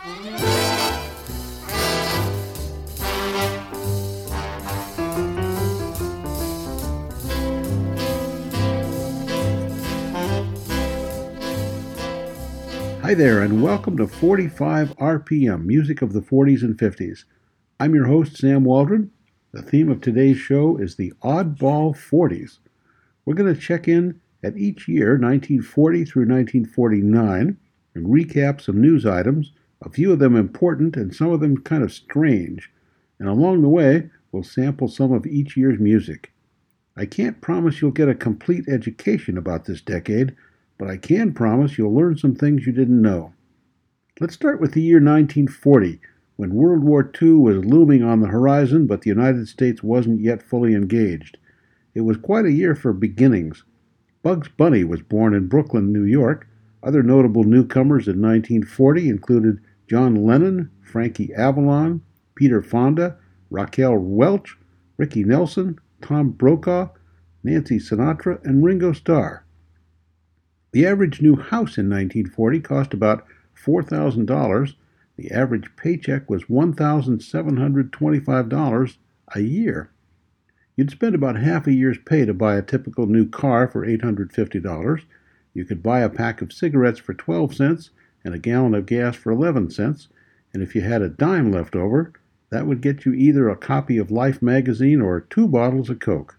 Hi there, and welcome to 45 RPM, music of the 40s and 50s. I'm your host, Sam Waldron. The theme of today's show is the Oddball 40s. We're going to check in at each year, 1940 through 1949, and recap some news items, a few of them important and some of them kind of strange. And along the way, we'll sample some of each year's music. I can't promise you'll get a complete education about this decade but I can promise you'll learn some things you didn't know. Let's start with the year 1940, when World War II was looming on the horizon, but the United States wasn't yet fully engaged. It was quite a year for beginnings. Bugs Bunny was born in Brooklyn, New York. Other notable newcomers in 1940 included John Lennon, Frankie Avalon, Peter Fonda, Raquel Welch, Ricky Nelson, Tom Brokaw, Nancy Sinatra, and Ringo Starr. The average new house in 1940 cost about $4,000. The average paycheck was $1,725 a year. You'd spend about half a year's pay to buy a typical new car for $850. You could buy a pack of cigarettes for 12 cents and a gallon of gas for 11 cents, and if you had a dime left over, that would get you either a copy of Life magazine or two bottles of Coke.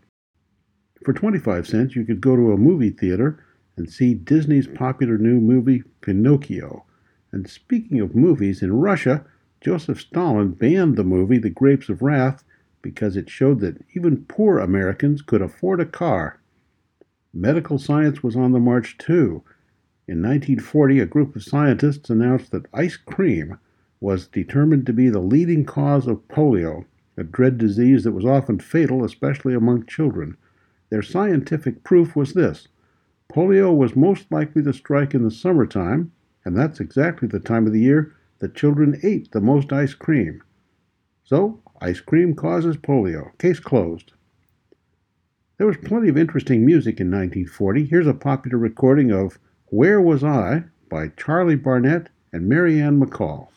For 25 cents, you could go to a movie theater and see Disney's popular new movie Pinocchio. And speaking of movies, in Russia, Joseph Stalin banned the movie The Grapes of Wrath because it showed that even poor Americans could afford a car. Medical science was on the march too. In 1940, a group of scientists announced that ice cream was determined to be the leading cause of polio, a dread disease that was often fatal, especially among children. Their scientific proof was this Polio was most likely to strike in the summertime, and that's exactly the time of the year that children ate the most ice cream. So, ice cream causes polio. Case closed. There was plenty of interesting music in 1940. Here's a popular recording of Where Was I by Charlie Barnet and Mary Ann McCall.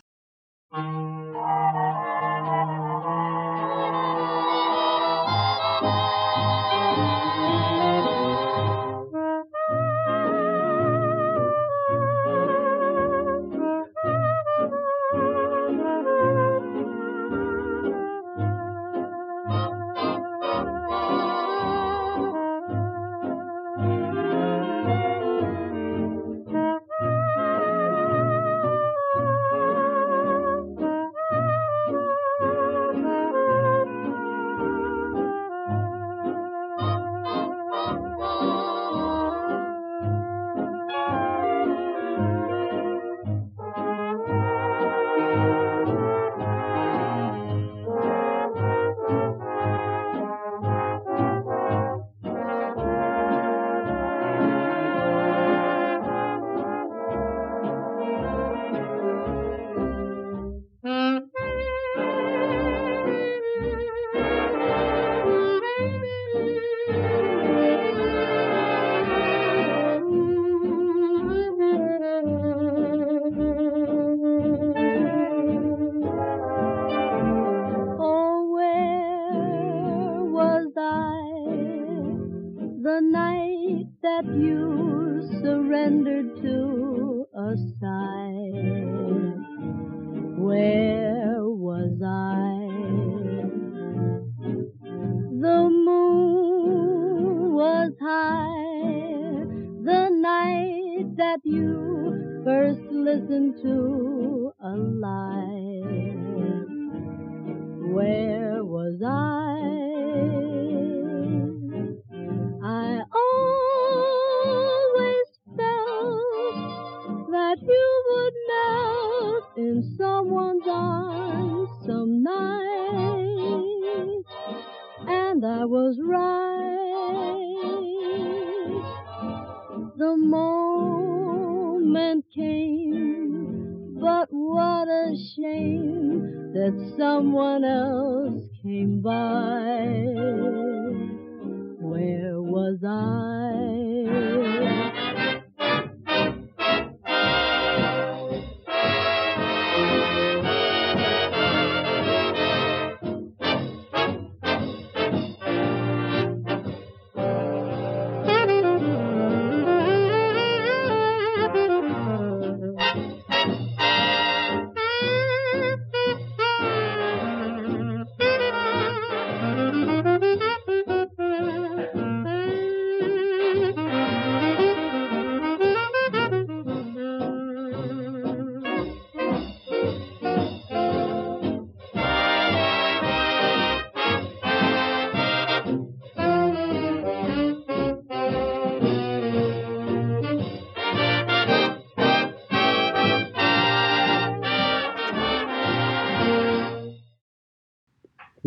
someone else.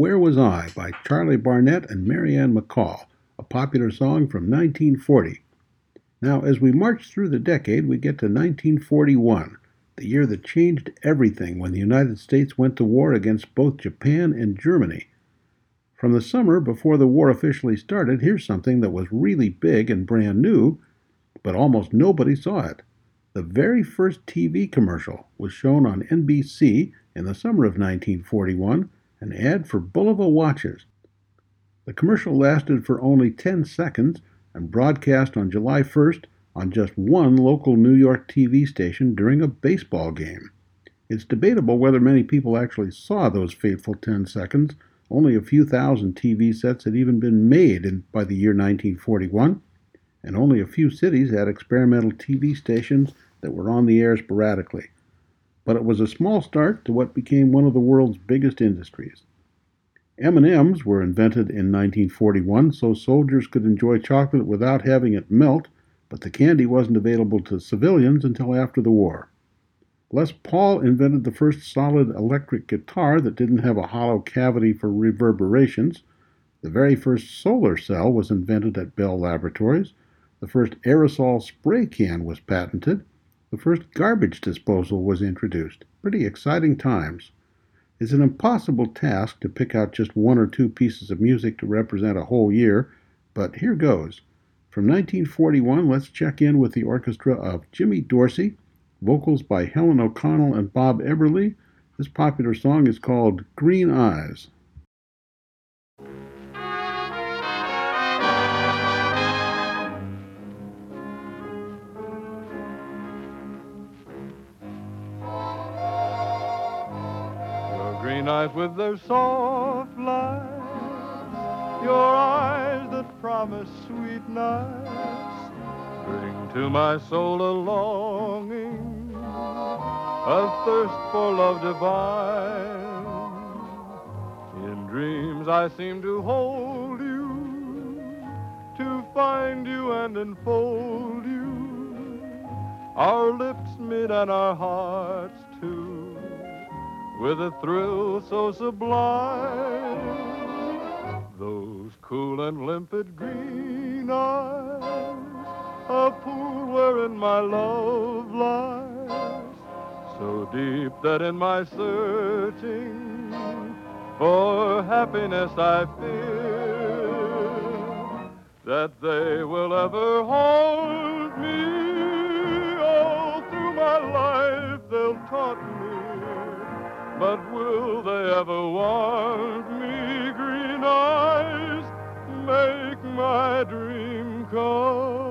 Where Was I by Charlie Barnet and Mary Ann McCall, a popular song from 1940. Now, as we march through the decade, we get to 1941, the year that changed everything when the United States went to war against both Japan and Germany. From the summer before the war officially started, here's something that was really big and brand new, but almost nobody saw it. The very first TV commercial was shown on NBC in the summer of 1941 an ad for Bulova watches. The commercial lasted for only 10 seconds and broadcast on July 1st on just one local New York TV station during a baseball game. It's debatable whether many people actually saw those fateful 10 seconds. Only a few thousand TV sets had even been made in, by the year 1941, and only a few cities had experimental TV stations that were on the air sporadically but it was a small start to what became one of the world's biggest industries. M&Ms were invented in 1941 so soldiers could enjoy chocolate without having it melt, but the candy wasn't available to civilians until after the war. Les Paul invented the first solid electric guitar that didn't have a hollow cavity for reverberations. The very first solar cell was invented at Bell Laboratories. The first aerosol spray can was patented the first garbage disposal was introduced. Pretty exciting times. It's an impossible task to pick out just one or two pieces of music to represent a whole year, but here goes. From 1941, let's check in with the orchestra of Jimmy Dorsey, vocals by Helen O'Connell and Bob Eberly. This popular song is called Green Eyes. With their soft lights, your eyes that promise sweet nights, bring to my soul a longing, a thirst for love divine. In dreams I seem to hold you, to find you and enfold you. Our lips meet and our hearts with a thrill so sublime. Those cool and limpid green eyes, a pool wherein my love lies, so deep that in my searching for happiness I fear that they will ever hold me all through my life. They'll taunt me but will they ever want me? Green eyes make my dream come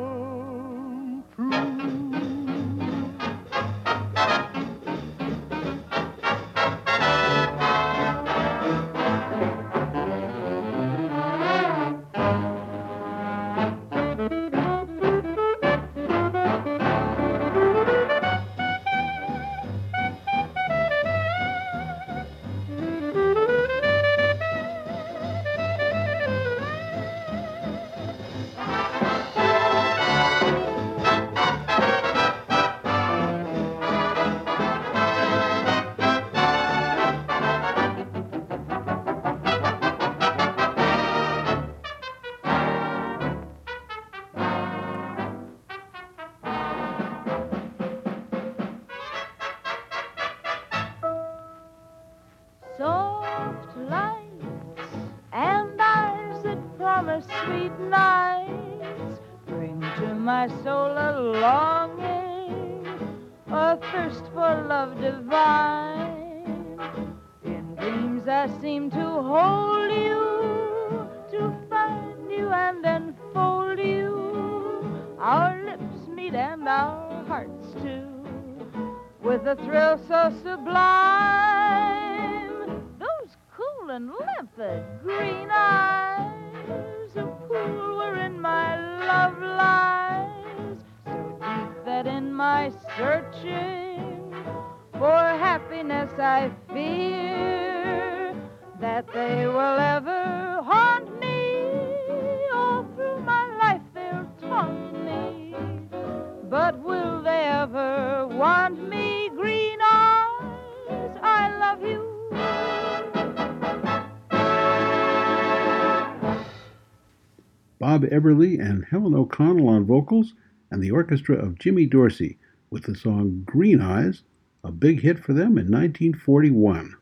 Eberly and Helen O'Connell on vocals, and the orchestra of Jimmy Dorsey with the song Green Eyes, a big hit for them in 1941.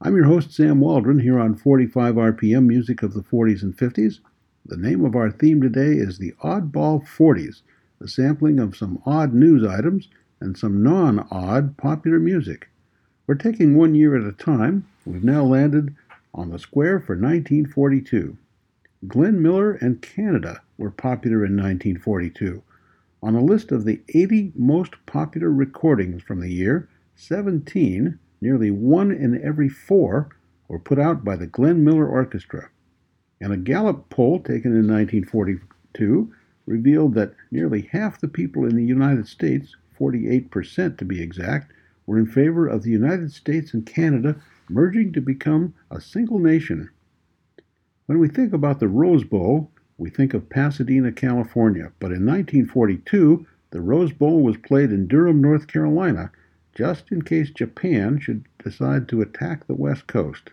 I'm your host, Sam Waldron, here on 45 RPM Music of the 40s and 50s. The name of our theme today is the Oddball 40s, a sampling of some odd news items and some non odd popular music. We're taking one year at a time. We've now landed on the square for 1942. Glenn Miller and Canada were popular in 1942. On a list of the 80 most popular recordings from the year, 17 nearly one in every four were put out by the Glenn Miller Orchestra. And a Gallup poll taken in 1942 revealed that nearly half the people in the United States, 48% to be exact, were in favor of the United States and Canada merging to become a single nation. When we think about the Rose Bowl, we think of Pasadena, California, but in 1942, the Rose Bowl was played in Durham, North Carolina, just in case Japan should decide to attack the West Coast.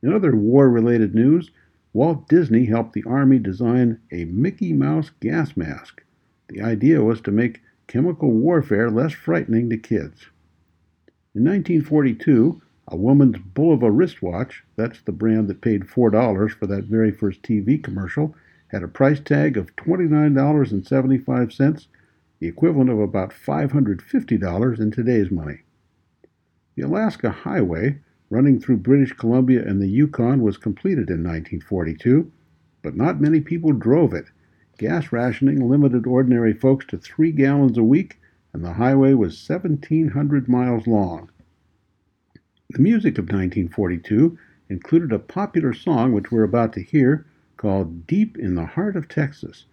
In other war related news, Walt Disney helped the Army design a Mickey Mouse gas mask. The idea was to make chemical warfare less frightening to kids. In 1942, a woman's Bulova wristwatch, that's the brand that paid $4 for that very first TV commercial, had a price tag of $29.75 the equivalent of about $550 in today's money. The Alaska Highway, running through British Columbia and the Yukon, was completed in 1942, but not many people drove it. Gas rationing limited ordinary folks to three gallons a week, and the highway was 1,700 miles long. The music of 1942 included a popular song which we're about to hear called Deep in the Heart of Texas.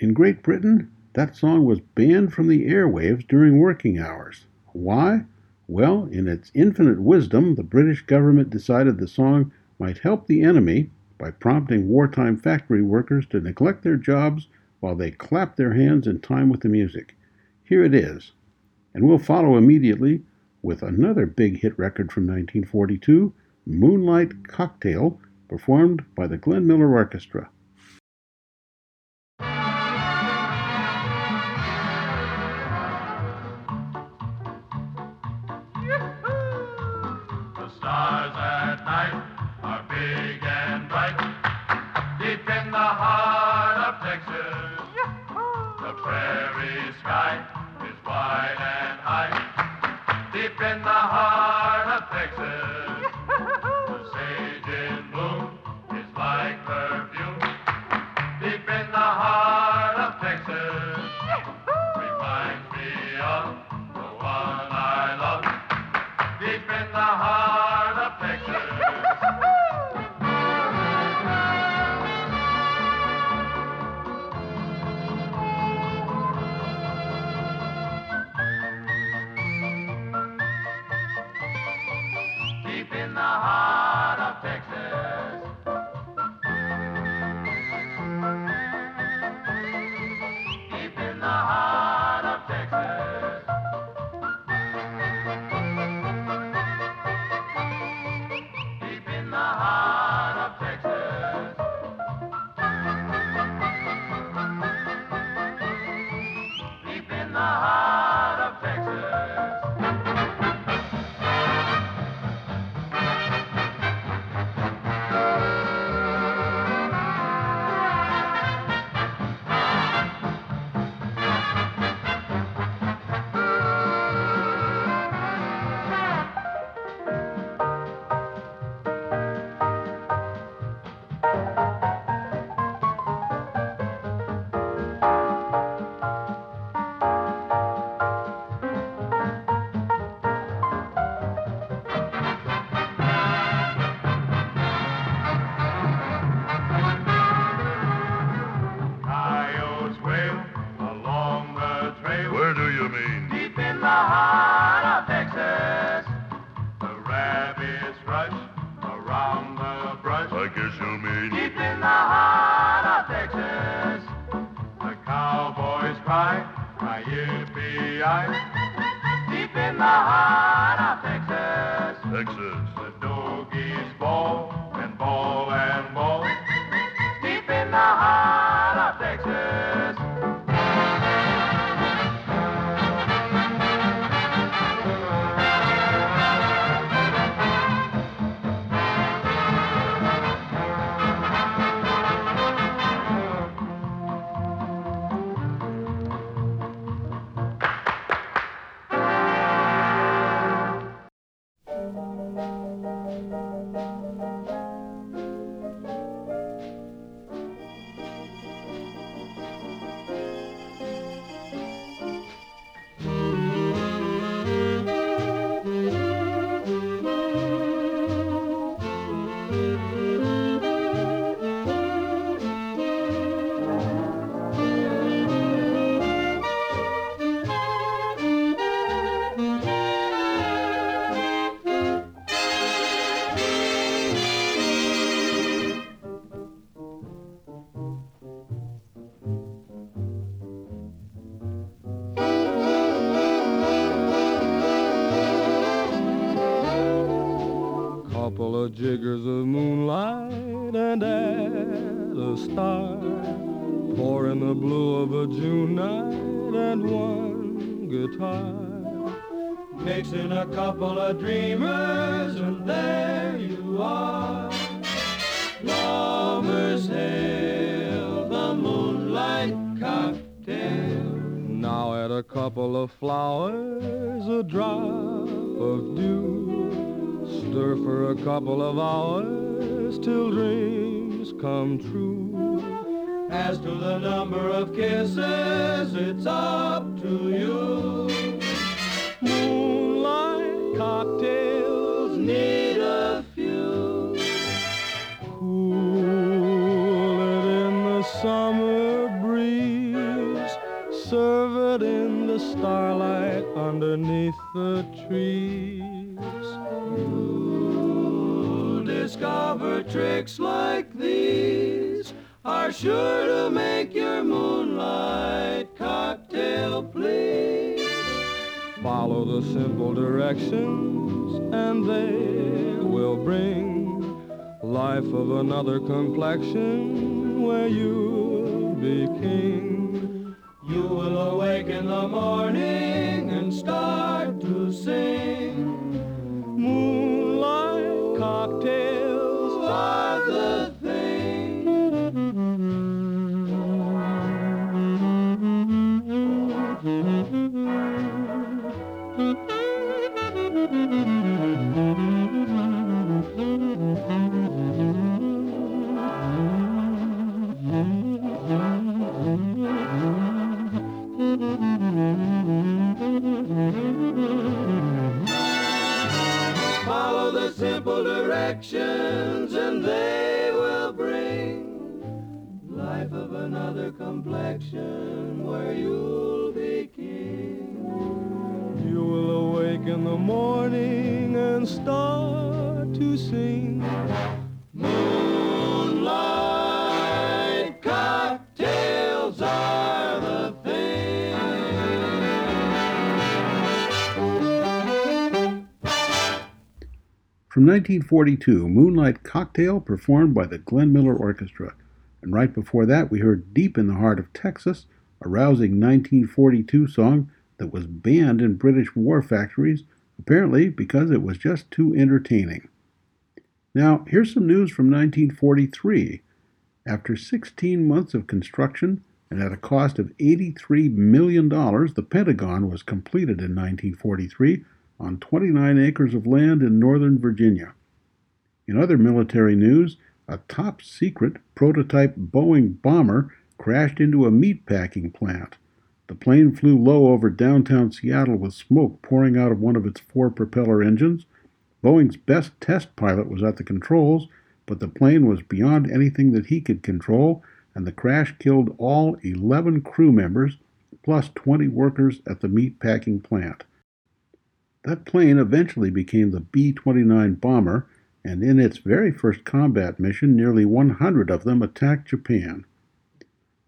In Great Britain, that song was banned from the airwaves during working hours. Why? Well, in its infinite wisdom, the British government decided the song might help the enemy by prompting wartime factory workers to neglect their jobs while they clapped their hands in time with the music. Here it is. And we'll follow immediately with another big hit record from 1942, Moonlight Cocktail, performed by the Glenn Miller Orchestra. Couple of hours till dreams come true. As to the number of kisses, it's up sure to make your moonlight cocktail please. Follow the simple directions and they will bring life of another complexion where you'll be king. You will awake in the morning and start to sing. Another complexion where you'll be king. You will awake in the morning and start to sing. Moonlight cocktails are the thing. From 1942, Moonlight Cocktail performed by the Glenn Miller Orchestra. And right before that, we heard Deep in the Heart of Texas, a rousing 1942 song that was banned in British war factories, apparently because it was just too entertaining. Now, here's some news from 1943. After 16 months of construction and at a cost of $83 million, the Pentagon was completed in 1943 on 29 acres of land in northern Virginia. In other military news, a top secret prototype Boeing bomber crashed into a meatpacking plant. The plane flew low over downtown Seattle with smoke pouring out of one of its four propeller engines. Boeing's best test pilot was at the controls, but the plane was beyond anything that he could control, and the crash killed all 11 crew members plus 20 workers at the meatpacking plant. That plane eventually became the B 29 bomber, and in its very first combat mission, nearly 100 of them attacked Japan.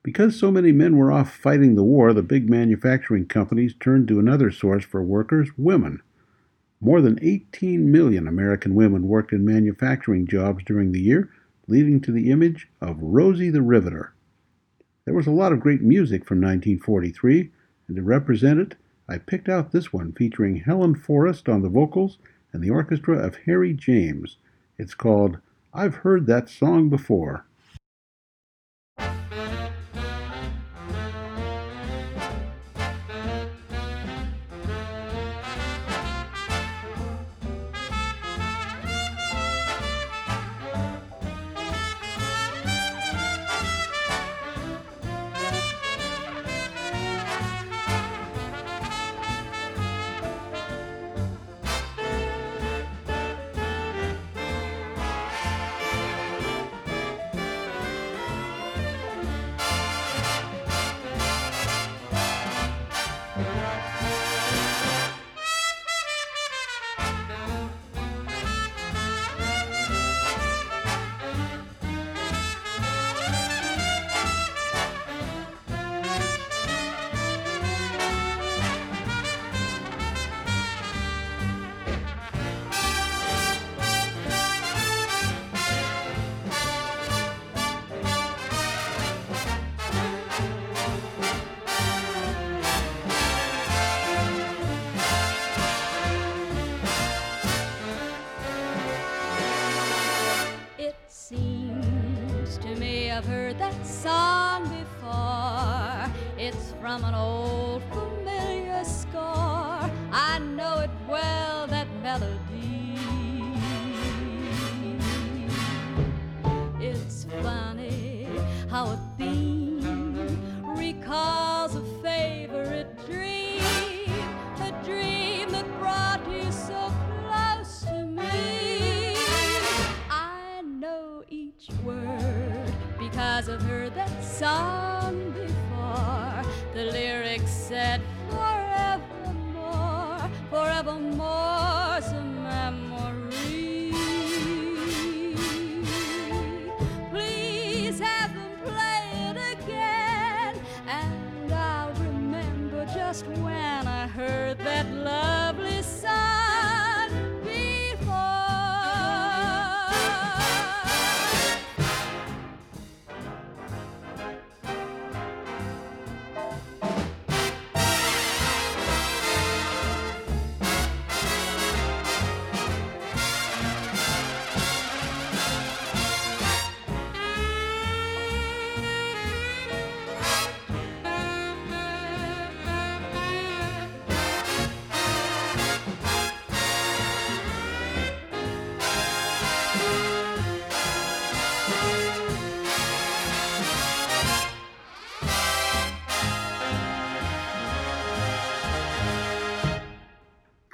Because so many men were off fighting the war, the big manufacturing companies turned to another source for workers women. More than 18 million American women worked in manufacturing jobs during the year, leading to the image of Rosie the Riveter. There was a lot of great music from 1943, and to represent it, I picked out this one featuring Helen Forrest on the vocals and the orchestra of Harry James. It's called I've Heard That Song Before.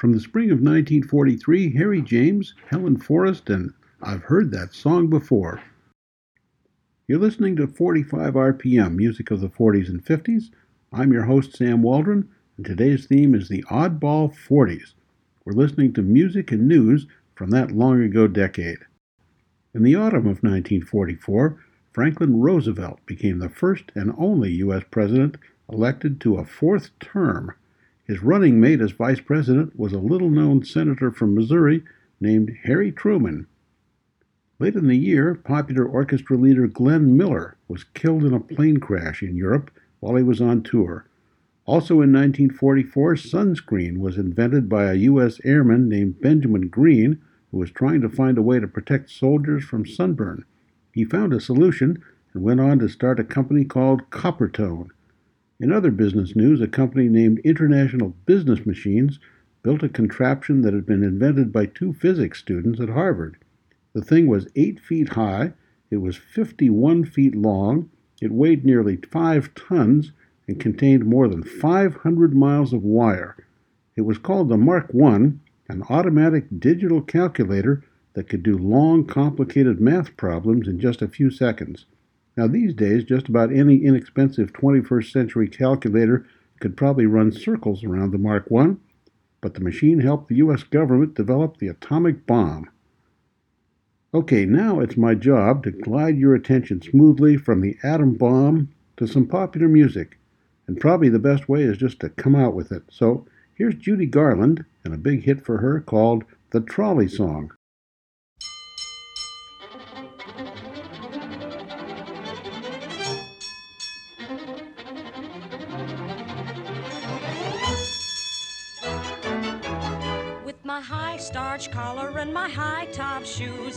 From the spring of 1943, Harry James, Helen Forrest, and I've Heard That Song Before. You're listening to 45 RPM, music of the 40s and 50s. I'm your host, Sam Waldron, and today's theme is the Oddball 40s. We're listening to music and news from that long ago decade. In the autumn of 1944, Franklin Roosevelt became the first and only U.S. president elected to a fourth term. His running mate as vice president was a little known senator from Missouri named Harry Truman. Late in the year, popular orchestra leader Glenn Miller was killed in a plane crash in Europe while he was on tour. Also in 1944, sunscreen was invented by a U.S. airman named Benjamin Green who was trying to find a way to protect soldiers from sunburn. He found a solution and went on to start a company called Coppertone. In other business news, a company named International Business Machines built a contraption that had been invented by two physics students at Harvard. The thing was 8 feet high, it was 51 feet long, it weighed nearly 5 tons, and contained more than 500 miles of wire. It was called the Mark I, an automatic digital calculator that could do long, complicated math problems in just a few seconds. Now, these days, just about any inexpensive 21st century calculator could probably run circles around the Mark I, but the machine helped the U.S. government develop the atomic bomb. Okay, now it's my job to glide your attention smoothly from the atom bomb to some popular music, and probably the best way is just to come out with it. So here's Judy Garland and a big hit for her called The Trolley Song.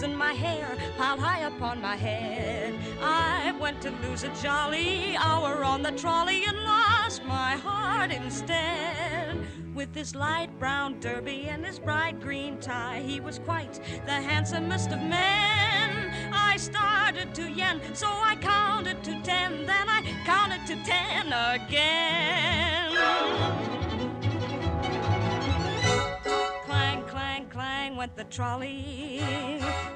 Shoes my hair piled high upon my head, I went to lose a jolly hour on the trolley and lost my heart instead. With his light brown derby and his bright green tie, he was quite the handsomest of men. I started to yen, so I counted to ten, then I counted to ten again. Went the trolley.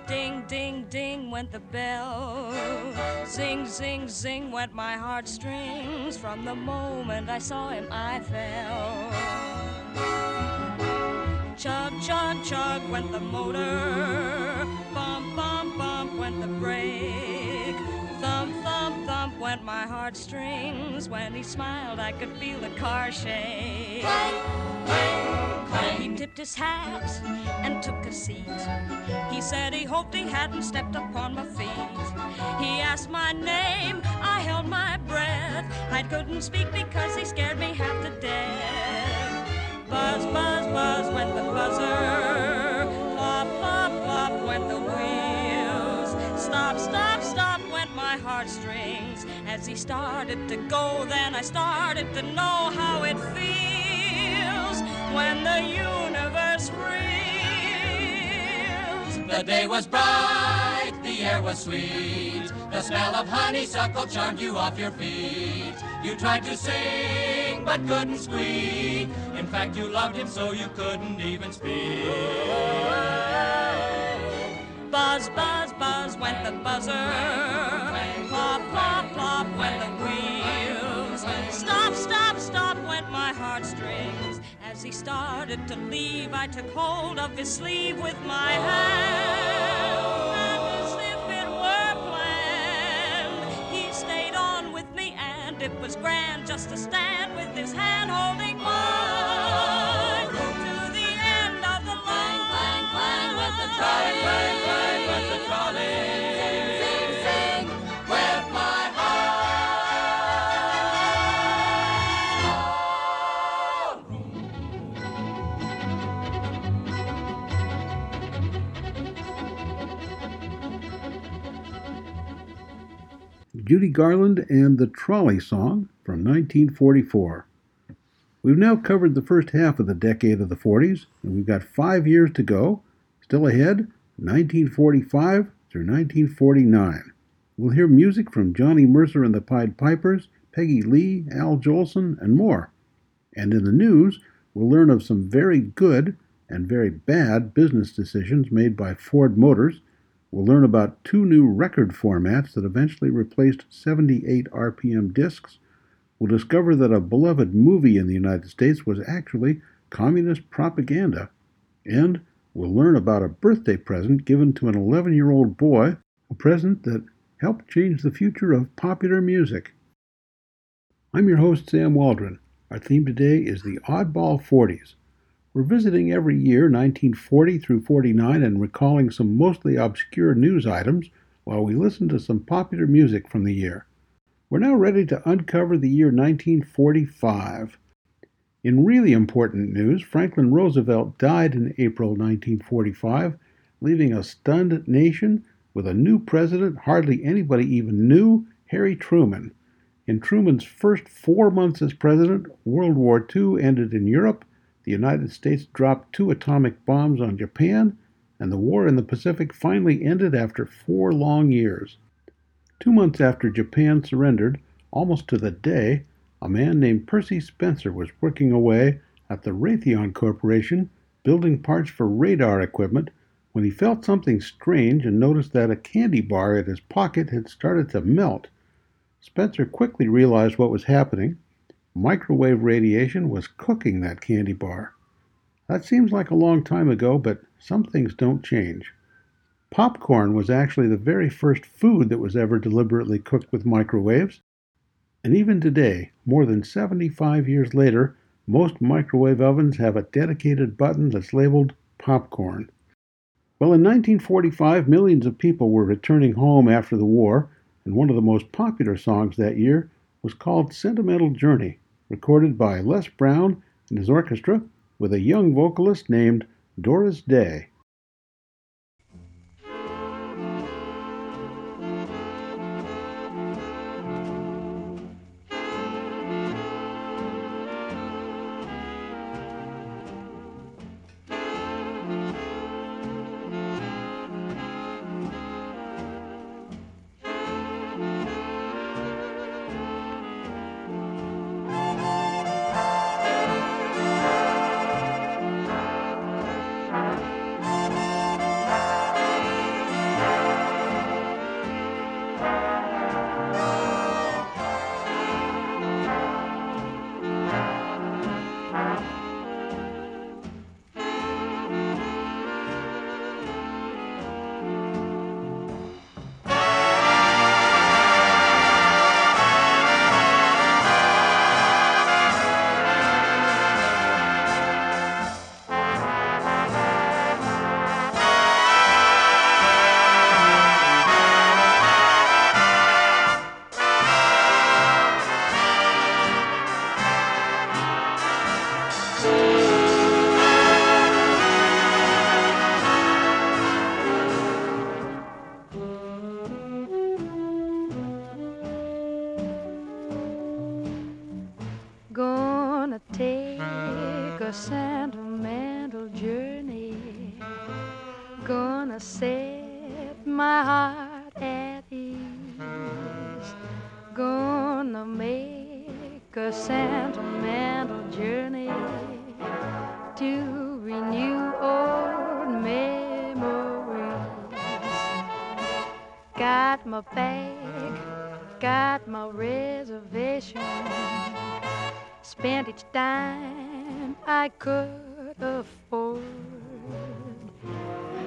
Ding, ding, ding went the bell. Zing, zing, zing went my heartstrings. From the moment I saw him, I fell. Chug, chug, chug went the motor. Bump, bump, bump went the brake. Thump, thump, thump went my heartstrings. When he smiled, I could feel the car shake. He tipped his hat and took a seat. He said he hoped he hadn't stepped upon my feet. He asked my name, I held my breath. I couldn't speak because he scared me half to death. Started to go, then I started to know how it feels when the universe reels. The day was bright, the air was sweet. The smell of honeysuckle charmed you off your feet. You tried to sing, but couldn't squeak. In fact, you loved him so you couldn't even speak. Buzz, buzz, buzz went the buzzer. The wheels. Stop, stop, stop went my heartstrings. As he started to leave, I took hold of his sleeve with my hand. And as if it were planned, he stayed on with me, and it was grand just to stand with his hand holding mine Judy Garland and the Trolley Song from 1944. We've now covered the first half of the decade of the 40s, and we've got five years to go. Still ahead, 1945 through 1949. We'll hear music from Johnny Mercer and the Pied Pipers, Peggy Lee, Al Jolson, and more. And in the news, we'll learn of some very good and very bad business decisions made by Ford Motors. We'll learn about two new record formats that eventually replaced 78 RPM discs. We'll discover that a beloved movie in the United States was actually communist propaganda. And we'll learn about a birthday present given to an 11 year old boy, a present that helped change the future of popular music. I'm your host, Sam Waldron. Our theme today is the Oddball 40s. We're visiting every year, 1940 through 49, and recalling some mostly obscure news items while we listen to some popular music from the year. We're now ready to uncover the year 1945. In really important news, Franklin Roosevelt died in April 1945, leaving a stunned nation with a new president hardly anybody even knew, Harry Truman. In Truman's first four months as president, World War II ended in Europe, the United States dropped two atomic bombs on Japan, and the war in the Pacific finally ended after four long years. Two months after Japan surrendered, almost to the day, a man named Percy Spencer was working away at the Raytheon Corporation building parts for radar equipment when he felt something strange and noticed that a candy bar in his pocket had started to melt. Spencer quickly realized what was happening. Microwave radiation was cooking that candy bar. That seems like a long time ago, but some things don't change. Popcorn was actually the very first food that was ever deliberately cooked with microwaves. And even today, more than 75 years later, most microwave ovens have a dedicated button that's labeled popcorn. Well, in 1945, millions of people were returning home after the war, and one of the most popular songs that year was called Sentimental Journey, recorded by Les Brown and his orchestra with a young vocalist named Doris Day. A sentimental journey to renew old memories. Got my bag, got my reservation. Spent each dime I could afford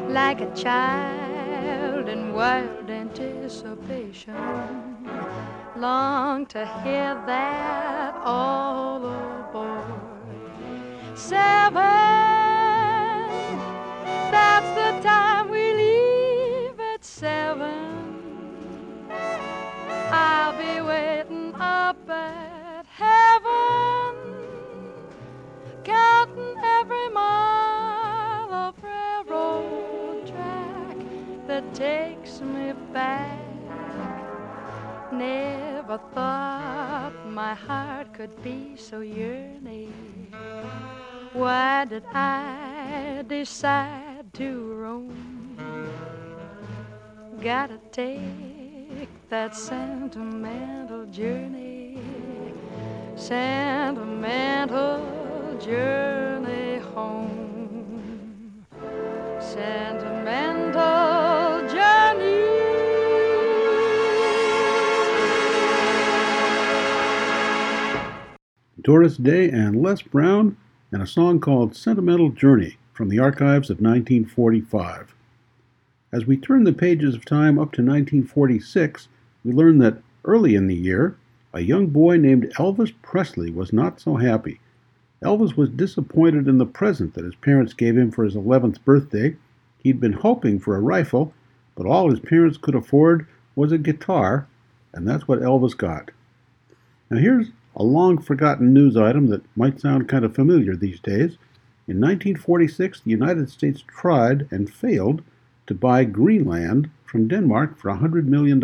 like a child in wild anticipation. Long to hear that all aboard. Seven, that's the time we leave at seven. I'll be waiting up at heaven, counting every mile of railroad track that takes me back. Never thought my heart could be so yearning. Why did I decide to roam? Gotta take that sentimental journey, sentimental journey home, sentimental Doris Day and Les Brown, and a song called Sentimental Journey from the archives of 1945. As we turn the pages of time up to 1946, we learn that early in the year, a young boy named Elvis Presley was not so happy. Elvis was disappointed in the present that his parents gave him for his 11th birthday. He'd been hoping for a rifle, but all his parents could afford was a guitar, and that's what Elvis got. Now, here's a long forgotten news item that might sound kind of familiar these days. In 1946, the United States tried and failed to buy Greenland from Denmark for $100 million.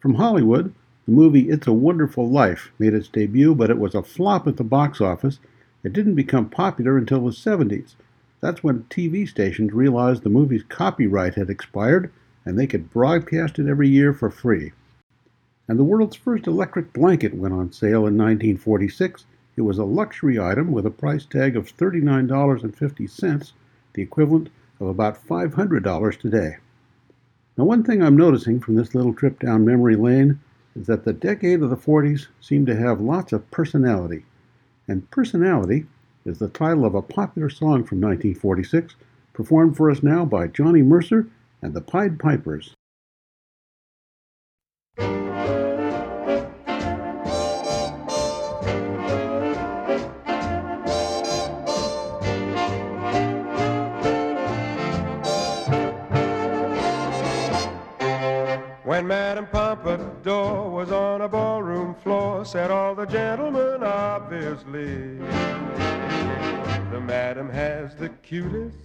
From Hollywood, the movie It's a Wonderful Life made its debut, but it was a flop at the box office. It didn't become popular until the 70s. That's when TV stations realized the movie's copyright had expired and they could broadcast it every year for free. And the world's first electric blanket went on sale in 1946. It was a luxury item with a price tag of $39.50, the equivalent of about $500 today. Now, one thing I'm noticing from this little trip down memory lane is that the decade of the 40s seemed to have lots of personality. And Personality is the title of a popular song from 1946, performed for us now by Johnny Mercer and the Pied Pipers. Said all the gentlemen obviously. The madam has the cutest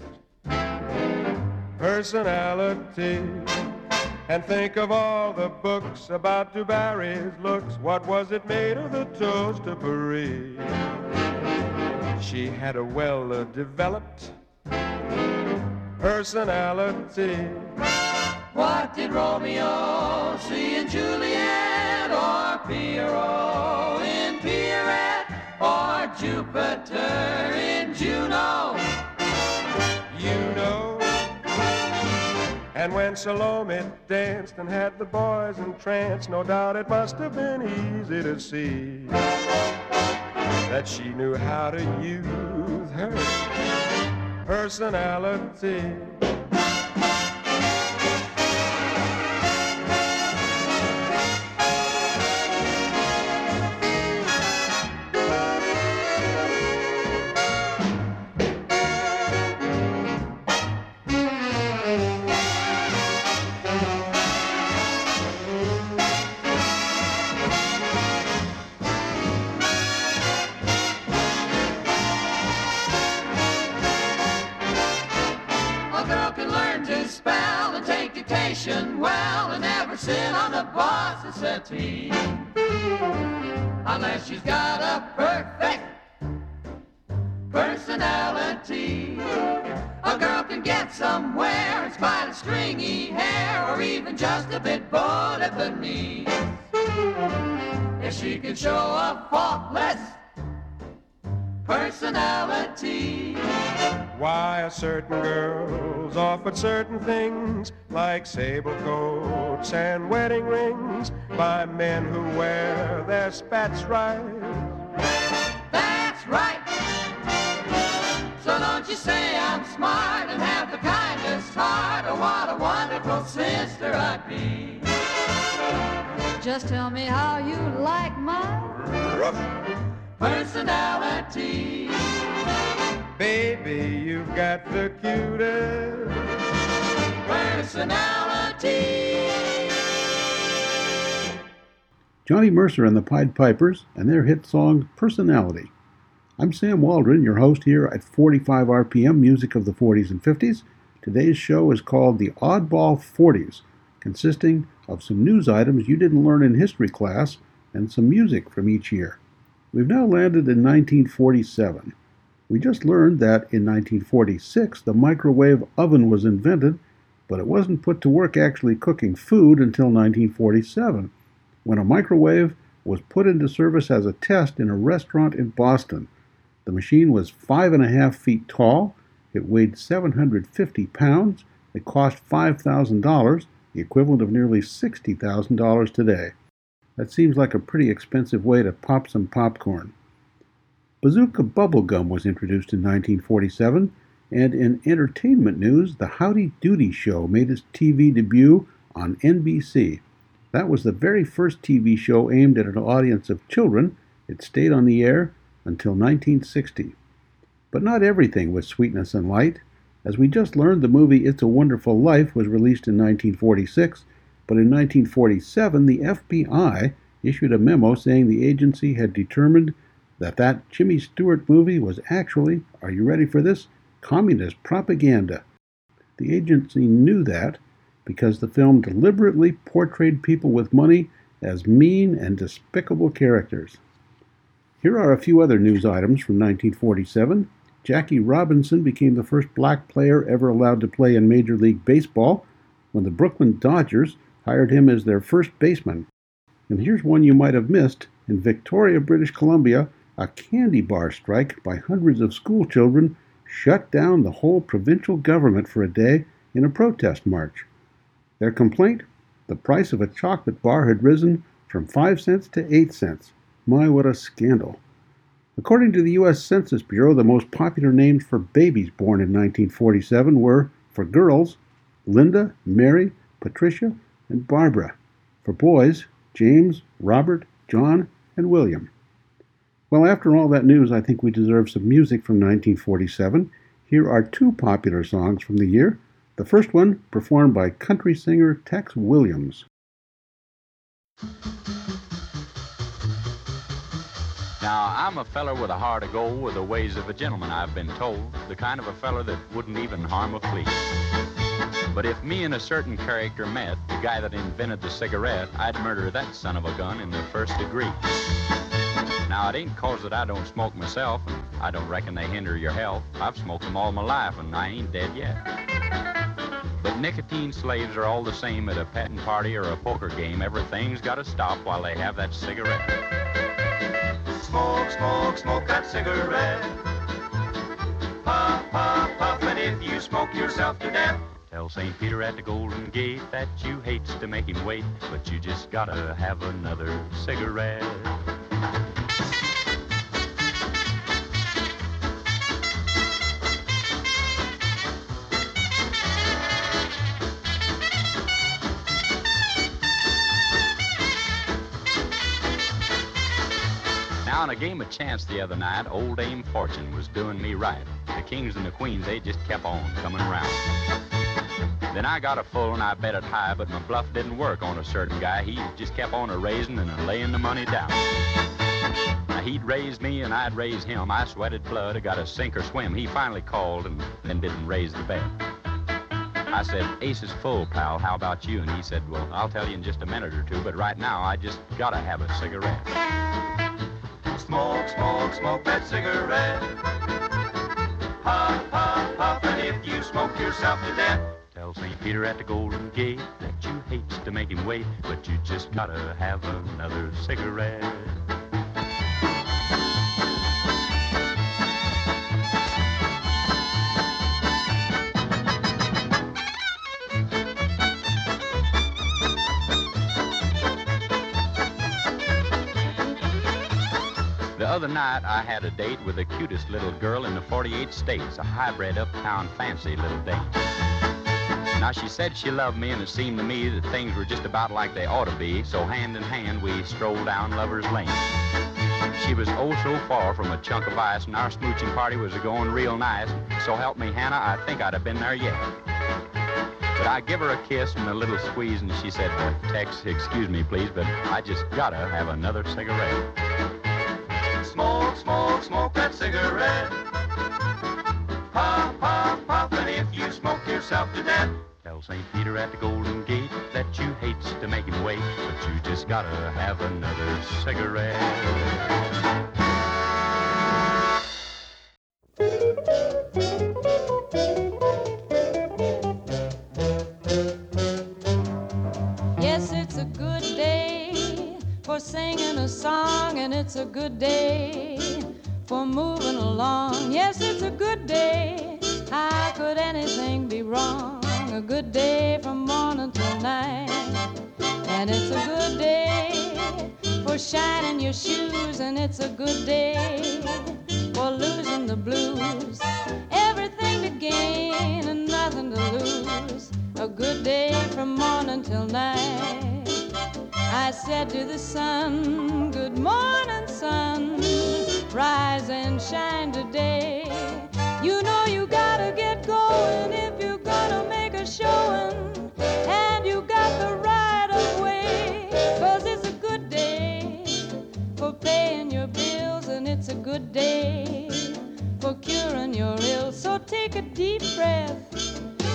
personality. And think of all the books about Dubarry's looks. What was it made of the toast of Paris? She had a well developed personality. What did Romeo see in Juliet or Pierrot in Pierrette or Jupiter in Juno? You know. And when Salome danced and had the boys entranced, no doubt it must have been easy to see that she knew how to use her personality. Well and never sit on the boss's settee. Unless she's got a perfect personality. A girl can get somewhere in spite of stringy hair or even just a bit bored at the knees. If she can show a faultless personality. Why a certain girl's offered certain things like sable coats and wedding rings by men who wear their spats right. That's right. So don't you say I'm smart and have the kindest heart. Oh, what a wonderful sister I'd be. Just tell me how you like my Personality. Baby, you've got the cutest. Personality. Johnny Mercer and the Pied Pipers and their hit song Personality. I'm Sam Waldron, your host here at 45 RPM Music of the 40s and 50s. Today's show is called The Oddball 40s, consisting of some news items you didn't learn in history class and some music from each year. We've now landed in 1947. We just learned that in 1946 the microwave oven was invented, but it wasn't put to work actually cooking food until 1947, when a microwave was put into service as a test in a restaurant in Boston. The machine was five and a half feet tall, it weighed 750 pounds, it cost $5,000, the equivalent of nearly $60,000 today. That seems like a pretty expensive way to pop some popcorn. Bazooka bubblegum was introduced in 1947, and in entertainment news, the Howdy Doody Show made its TV debut on NBC. That was the very first TV show aimed at an audience of children. It stayed on the air until 1960. But not everything was sweetness and light. As we just learned, the movie It's a Wonderful Life was released in 1946, but in 1947 the FBI issued a memo saying the agency had determined that that Jimmy Stewart movie was actually, are you ready for this, communist propaganda. The agency knew that because the film deliberately portrayed people with money as mean and despicable characters. Here are a few other news items from 1947. Jackie Robinson became the first black player ever allowed to play in Major League Baseball when the Brooklyn Dodgers hired him as their first baseman. And here's one you might have missed. In Victoria, British Columbia, a candy bar strike by hundreds of school children shut down the whole provincial government for a day in a protest march. Their complaint? The price of a chocolate bar had risen from 5 cents to 8 cents. My, what a scandal. According to the U.S. Census Bureau, the most popular names for babies born in 1947 were, for girls, Linda, Mary, Patricia, and Barbara. For boys, James, Robert, John, and William. Well, after all that news, I think we deserve some music from 1947. Here are two popular songs from the year. The first one, performed by country singer Tex Williams. Now, I'm a feller with a heart of gold, with the ways of a gentleman, I've been told. The kind of a feller that wouldn't even harm a flea. But if me and a certain character met, the guy that invented the cigarette, I'd murder that son of a gun in the first degree. Now, it ain't cause that I don't smoke myself, and I don't reckon they hinder your health. I've smoked them all my life, and I ain't dead yet. But nicotine slaves are all the same at a petting party or a poker game. Everything's gotta stop while they have that cigarette. Smoke, smoke, smoke that cigarette. Puff, puff, puff, and if you smoke yourself to death, Tell St. Peter at the Golden Gate that you hates to make him wait, but you just gotta have another cigarette. Now, in a game of chance the other night, old Dame Fortune was doing me right. The kings and the queens, they just kept on coming around. Then I got a full and I bet it high, but my bluff didn't work on a certain guy. He just kept on a raising and a laying the money down. Now he'd raise me and I'd raise him. I sweated blood, I got to sink or swim. He finally called and then didn't raise the bet. I said, Ace is full, pal. How about you? And he said, Well, I'll tell you in just a minute or two, but right now I just gotta have a cigarette. smoke, smoke, smoke that cigarette. Puff, puff, puff, and if you smoke yourself to death. Tell St. Peter at the Golden Gate that you hate to make him wait, but you just gotta have another cigarette. The other night, I had a date with the cutest little girl in the 48 states, a hybrid uptown fancy little date. Now, she said she loved me, and it seemed to me that things were just about like they ought to be, so hand in hand, we strolled down Lover's Lane. She was oh so far from a chunk of ice, and our smooching party was going real nice. So help me, Hannah, I think I'd have been there yet. But I give her a kiss and a little squeeze, and she said, Tex, excuse me, please, but I just gotta have another cigarette. Smoke, smoke, smoke that cigarette. Pop, pop, pop, and if you smoke yourself to death, tell St. Peter at the Golden Gate that you hates to make him wait, but you just gotta have another cigarette. Yes, it's a good day for singing a song, and it's a good day for moving along. Yes, it's a good day. How could anything be wrong? A good day from morning till night. And it's a good day for shining your shoes, and it's a good day for losing the blues. Everything to gain and nothing to lose. A good day from morning till night. I said to the sun, Good morning, sun. Rise and shine today. You know you gotta get going good day for curing your ills. So take a deep breath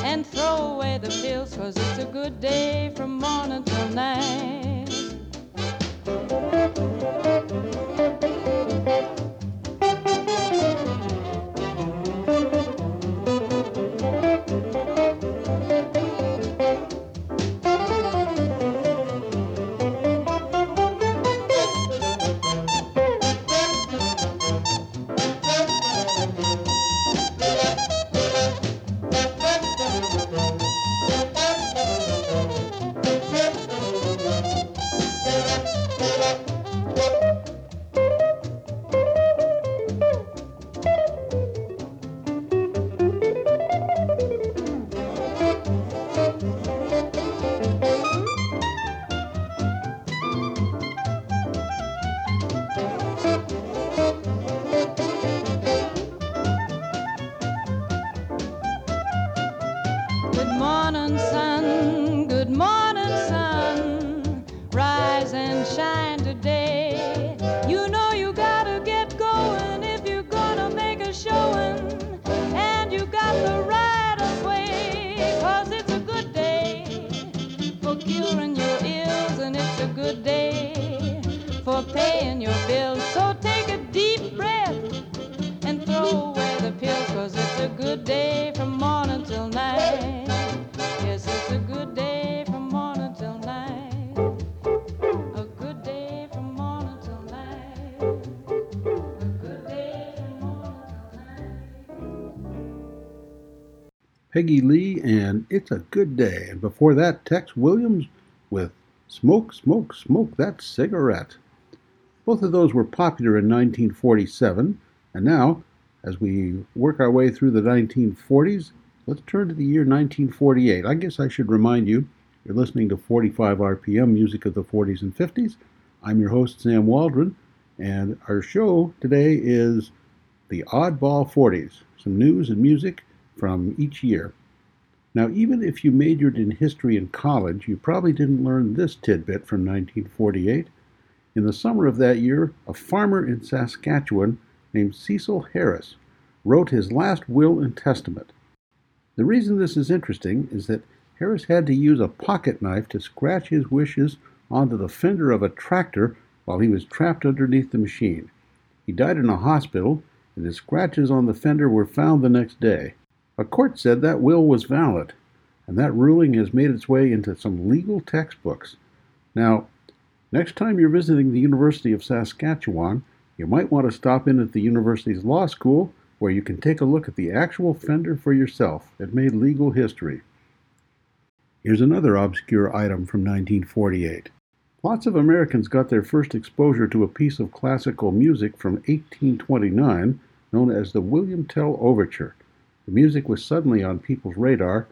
and throw away the pills, cause it's a good day from morning till night. Peggy Lee and It's a Good Day. And before that, Tex Williams with Smoke, Smoke, Smoke That Cigarette. Both of those were popular in 1947, and now, as we work our way through the 1940s, let's turn to the year 1948. I guess I should remind you, you're listening to 45 RPM, music of the 40s and 50s. I'm your host, Sam Waldron, and our show today is the Oddball 40s, some news and music from each year. Now, even if you majored in history in college, you probably didn't learn this tidbit from 1948. In the summer of that year, a farmer in Saskatchewan named Cecil Harris wrote his last will and testament. The reason this is interesting is that Harris had to use a pocket knife to scratch his wishes onto the fender of a tractor while he was trapped underneath the machine. He died in a hospital, and his scratches on the fender were found the next day. A court said that will was valid, and that ruling has made its way into some legal textbooks. Now, next time you're visiting the University of Saskatchewan, you might want to stop in at the university's law school where you can take a look at the actual fender for yourself. It made legal history. Here's another obscure item from 1948. Lots of Americans got their first exposure to a piece of classical music from 1829 known as the William Tell Overture. The music was suddenly on people's radar,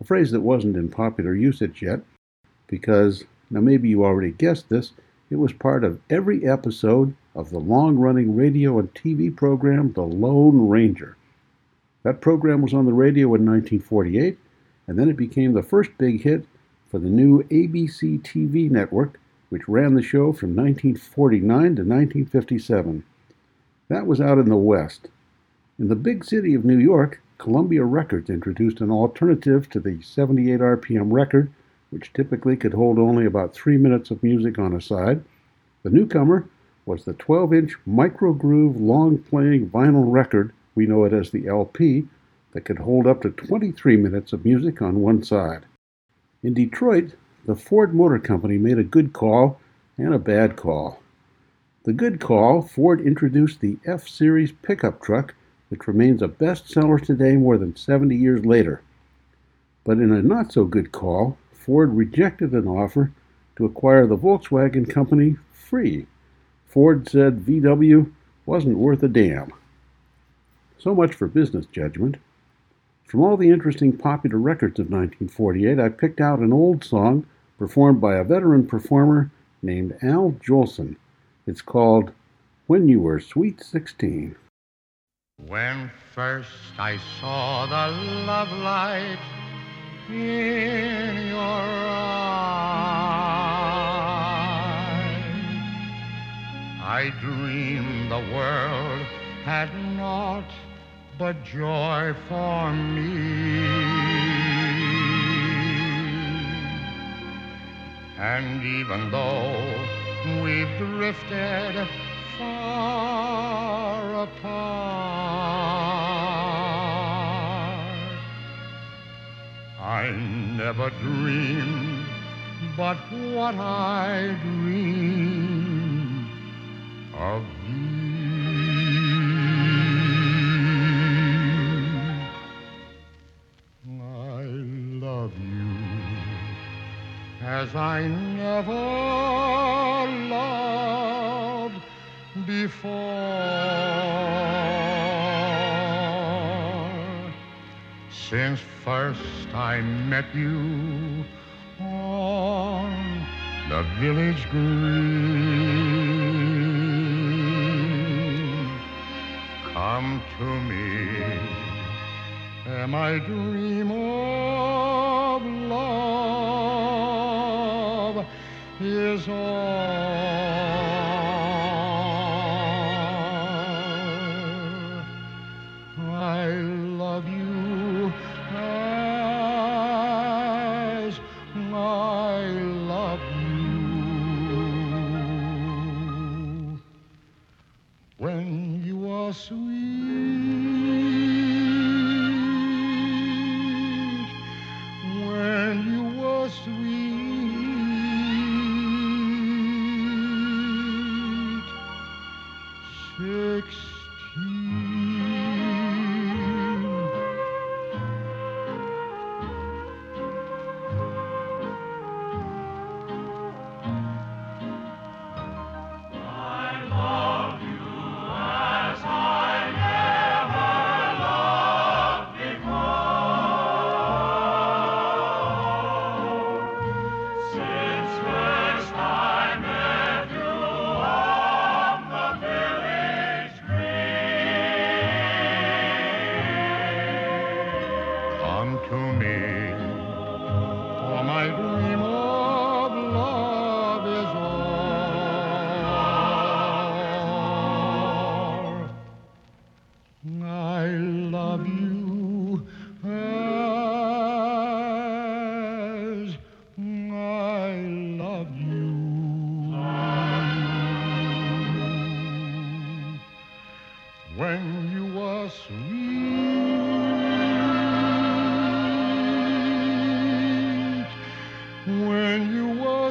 a phrase that wasn't in popular usage yet, because, now maybe you already guessed this, it was part of every episode of the long running radio and TV program The Lone Ranger. That program was on the radio in 1948, and then it became the first big hit for the new ABC TV network, which ran the show from 1949 to 1957. That was out in the West. In the big city of New York, Columbia Records introduced an alternative to the 78 RPM record which typically could hold only about three minutes of music on a side. The newcomer was the 12 inch microgroove long playing vinyl record, we know it as the LP, that could hold up to 23 minutes of music on one side. In Detroit, the Ford Motor Company made a good call and a bad call. The good call, Ford introduced the F Series pickup truck, which remains a bestseller today more than 70 years later. But in a not so good call, Ford rejected an offer to acquire the Volkswagen Company free. Ford said VW wasn't worth a damn. So much for business judgment. From all the interesting popular records of 1948, I picked out an old song performed by a veteran performer named Al Jolson. It's called When You Were Sweet 16. When first I saw the love light in your eyes. I dreamed the world had naught but joy for me. And even though we've drifted far apart, I never dreamed but what I dreamed of thee. I love you as I never loved before. Since first I met you on the village green, come to me, Am I dream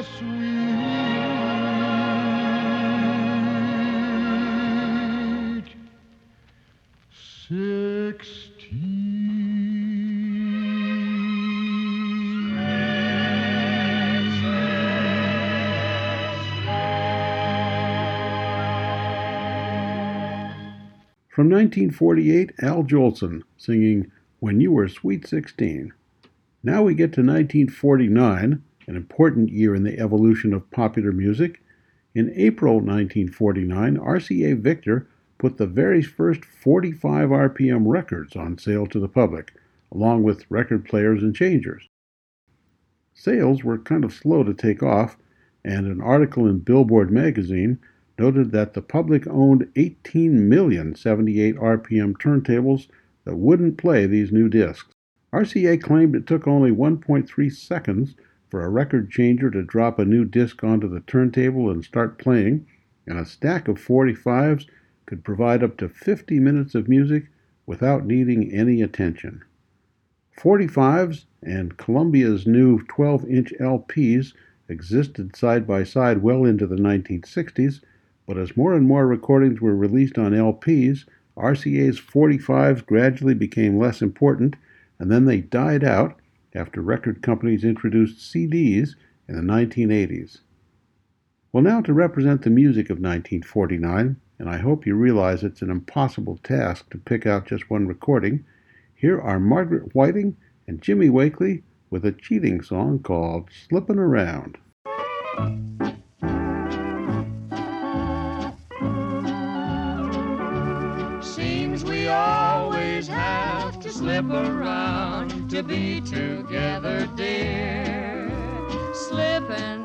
From 1948, Al Jolson singing When You Were Sweet 16. Now we get to 1949 an important year in the evolution of popular music. In April 1949, RCA Victor put the very first 45 RPM records on sale to the public, along with record players and changers. Sales were kind of slow to take off, and an article in Billboard magazine noted that the public owned 18 million 78 RPM turntables that wouldn't play these new discs. RCA claimed it took only 1.3 seconds for a record changer to drop a new disc onto the turntable and start playing, and a stack of 45s could provide up to 50 minutes of music without needing any attention. 45s and Columbia's new 12 inch LPs existed side by side well into the 1960s, but as more and more recordings were released on LPs, RCA's 45s gradually became less important, and then they died out after record companies introduced CDs in the 1980s. Well, now to represent the music of 1949, and I hope you realize it's an impossible task to pick out just one recording, here are Margaret Whiting and Jimmy Wakely with a cheating song called Slippin' Around. Slip around to be together, dear. Slipping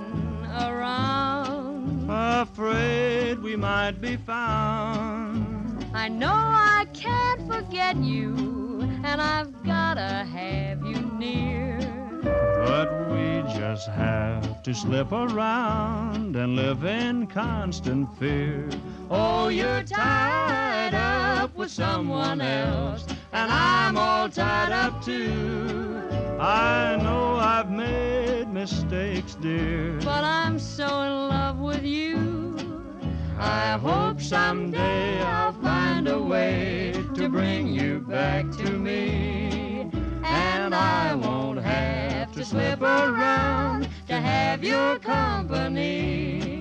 around. Afraid we might be found. I know I can't forget you, and I've gotta have you near. But we just have to slip around and live in constant fear. Oh, you're tied up with someone else, and I'm all tied up too. I know I've made mistakes, dear. But I'm so in love with you. I hope someday I'll find a way to bring you back to me. And I won't have to slip around to have your company.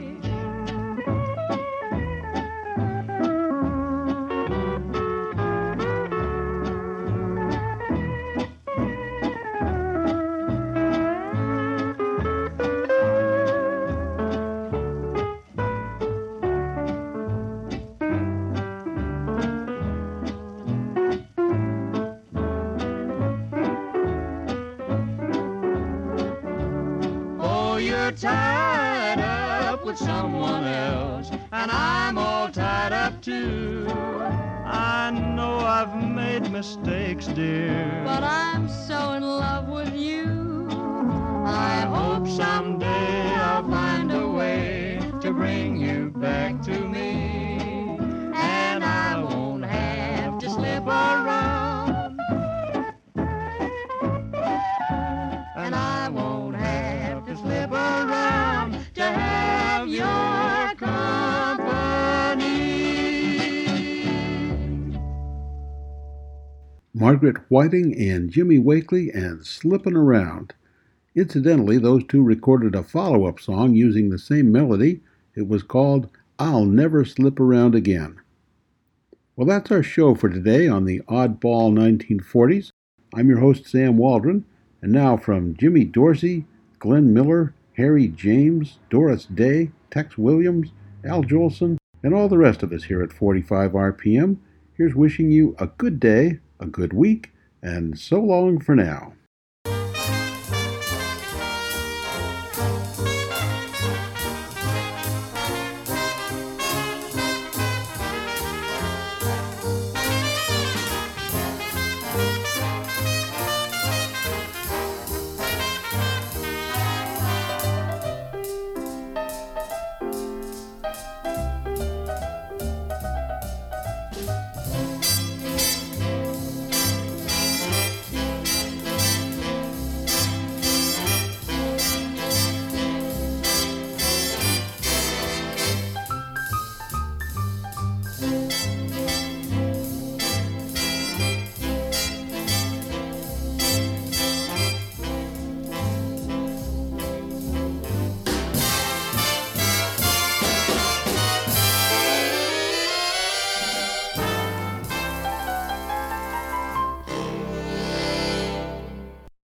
With someone else, and I'm all tied up too. I know I've made mistakes, dear. But I'm so in love with you. I hope someday I'll find a way to bring you back to Margaret Whiting and Jimmy Wakely and Slippin' Around. Incidentally, those two recorded a follow up song using the same melody. It was called I'll Never Slip Around Again. Well, that's our show for today on the Oddball 1940s. I'm your host, Sam Waldron, and now from Jimmy Dorsey, Glenn Miller, Harry James, Doris Day, Tex Williams, Al Jolson, and all the rest of us here at 45 RPM, here's wishing you a good day, a good week, and so long for now.